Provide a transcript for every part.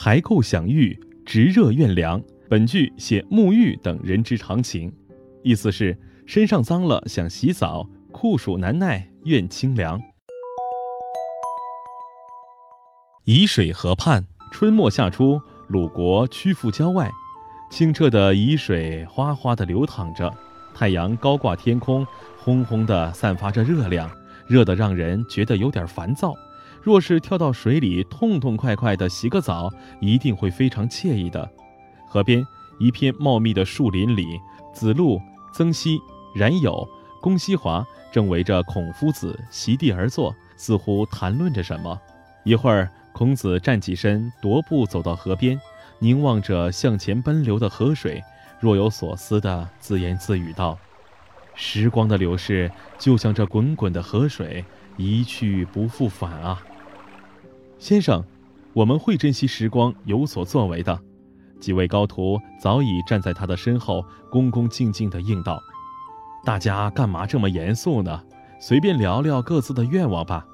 还扣享誉，直热怨凉。本句写沐浴等人之常情，意思是身上脏了想洗澡，酷暑难耐愿清凉。沂水河畔，春末夏初，鲁国曲阜郊外，清澈的沂水哗哗地流淌着，太阳高挂天空，轰轰地散发着热量，热得让人觉得有点烦躁。若是跳到水里痛痛快快地洗个澡，一定会非常惬意的。河边一片茂密的树林里，子路、曾皙、冉有、公西华正围着孔夫子席地而坐，似乎谈论着什么。一会儿，孔子站起身，踱步走到河边，凝望着向前奔流的河水，若有所思地自言自语道：“时光的流逝，就像这滚滚的河水，一去不复返啊！”先生，我们会珍惜时光，有所作为的。几位高徒早已站在他的身后，恭恭敬敬地应道：“大家干嘛这么严肃呢？随便聊聊各自的愿望吧。”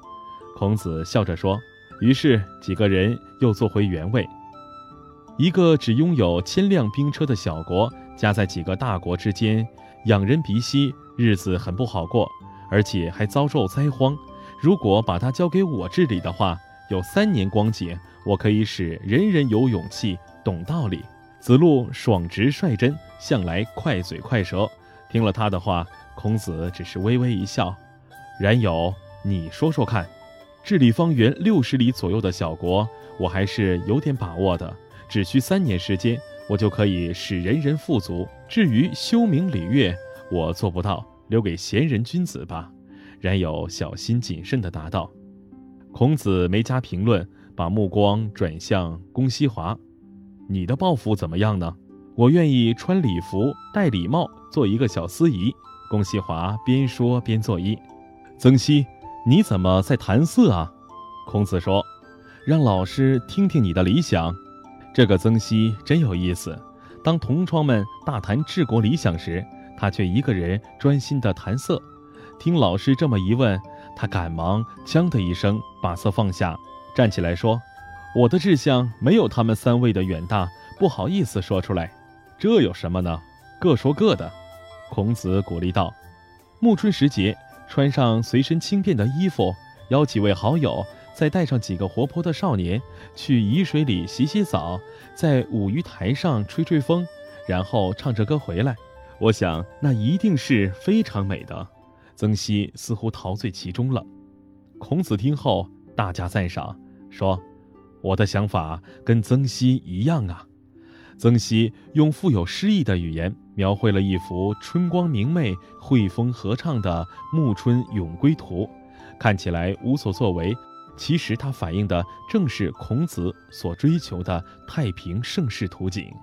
孔子笑着说。于是几个人又坐回原位。一个只拥有千辆兵车的小国，夹在几个大国之间，仰人鼻息，日子很不好过，而且还遭受灾荒。如果把它交给我治理的话，有三年光景，我可以使人人有勇气。懂道理，子路爽直率真，向来快嘴快舌。听了他的话，孔子只是微微一笑。冉有，你说说看，治理方圆六十里左右的小国，我还是有点把握的。只需三年时间，我就可以使人人富足。至于修明礼乐，我做不到，留给贤人君子吧。冉有小心谨慎地答道。孔子没加评论，把目光转向公西华。你的抱负怎么样呢？我愿意穿礼服、戴礼帽，做一个小司仪。龚西华边说边作揖。曾皙，你怎么在谈色啊？孔子说：“让老师听听你的理想。”这个曾皙真有意思。当同窗们大谈治国理想时，他却一个人专心地谈色。听老师这么一问，他赶忙“锵”的一声把色放下，站起来说。我的志向没有他们三位的远大，不好意思说出来。这有什么呢？各说各的。孔子鼓励道：“暮春时节，穿上随身轻便的衣服，邀几位好友，再带上几个活泼的少年，去沂水里洗洗澡，在舞鱼台上吹吹风，然后唱着歌回来。我想那一定是非常美的。”曾皙似乎陶醉其中了。孔子听后大加赞赏，说。我的想法跟曾皙一样啊！曾皙用富有诗意的语言描绘了一幅春光明媚、惠风和畅的暮春咏归图，看起来无所作为，其实它反映的正是孔子所追求的太平盛世图景。